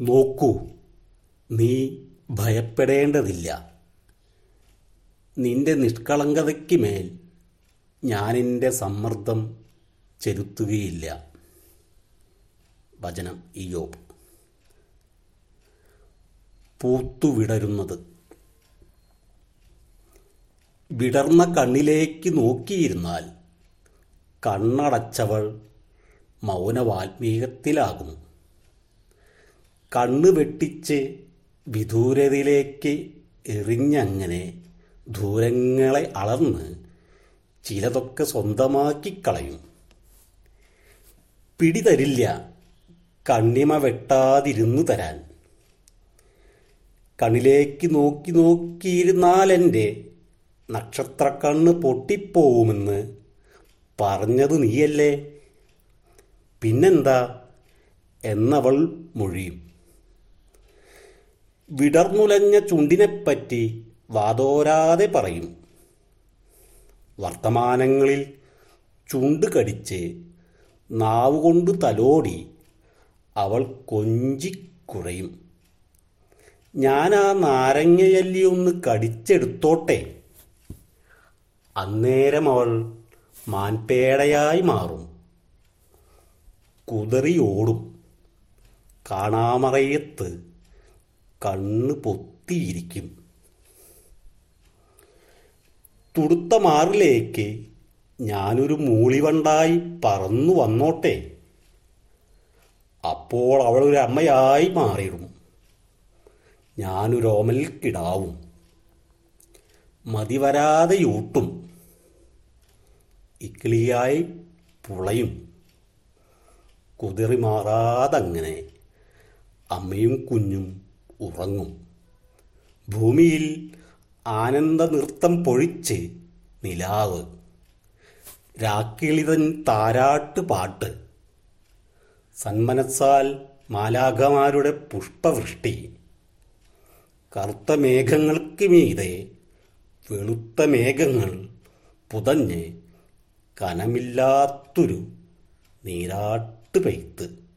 നോക്കൂ. നീ ഭയപ്പെടേണ്ടതില്ല. നിന്റെ നിഷ്കളങ്കതയ്ക്ക് മേൽ ഞാനെന്റെ സമ്മർദ്ദം ചെലുത്തുകയില്ല. വചനം ഇയോബ് പൂത്തുവിടരുന്നത്. വിടർന്ന കണ്ണിലേക്ക് നോക്കിയിരുന്നാൽ കണ്ണടച്ചവൾ മൗനവാത്മീകത്തിലാകും കണ്ണ് വെട്ടിച്ച് വിദൂരതയിലേക്ക് എറിഞ്ഞങ്ങനെ ദൂരങ്ങളെ അളന്ന് ചിലതൊക്കെ സ്വന്തമാക്കി കളയും. പിടിതരില്ല കണ്ണിമ വെട്ടാതിരുന്നു തരാൻ. കണ്ണിലേക്ക് നോക്കി നോക്കിയിരുന്നാലെന്റെ നക്ഷത്രക്കണ്ണ് പൊട്ടിപ്പോവുമെന്ന് പറഞ്ഞത് നീയല്ലേ? പിന്നെന്താ? എന്നവൾ മൊഴിയും. വിടർന്നുലഞ്ഞ ചുണ്ടിനെപ്പറ്റി വാതോരാതെ പറയും. വർത്തമാനങ്ങളിൽ ചുണ്ട് കടിച്ച് നാവുകൊണ്ട് തലോടി അവൾ കൊഞ്ചിക്കുറയും ഞാൻ ആ നാരങ്ങയല്ലി ഒന്ന് കടിച്ചെടുത്തോട്ടെ. അന്നേരം അവൾ മാൻപേടയായി മാറും. കുതറിയോടും കാണാമറയത്ത് കണ്ണ് പൊത്തിയിരിക്കും. തുടുത്ത മാറിലേക്ക് ഞാനൊരു മൂളിവണ്ടായി പറന്നു വന്നോട്ടെ. അപ്പോൾ അവൾ ഒരു അമ്മയായി മാറിയിടും. ഓമൽ കിടാവും. മതിവരാതെ യൂട്ടും ഇക്കിളിയായി പുളയും. കുതിറി മാറാതങ്ങനെ അമ്മയും കുഞ്ഞും ഉറങ്ങും. ഭൂമിയിൽ ആനന്ദ നൃത്തം പൊഴിച്ച് നിലാവ്. രാക്കിളിതൻ താരാട്ട് പാട്ട്. സന്മനസ്സാൽ മാലാഖമാരുടെ പുഷ്പവൃഷ്ടി. കറുത്ത മേഘങ്ങൾക്ക് മീതെ വെളുത്ത മേഘങ്ങൾ പുതഞ്ഞ് കനമില്ലാത്തൊരു നീരാട്ട് പെയ്ത്ത്.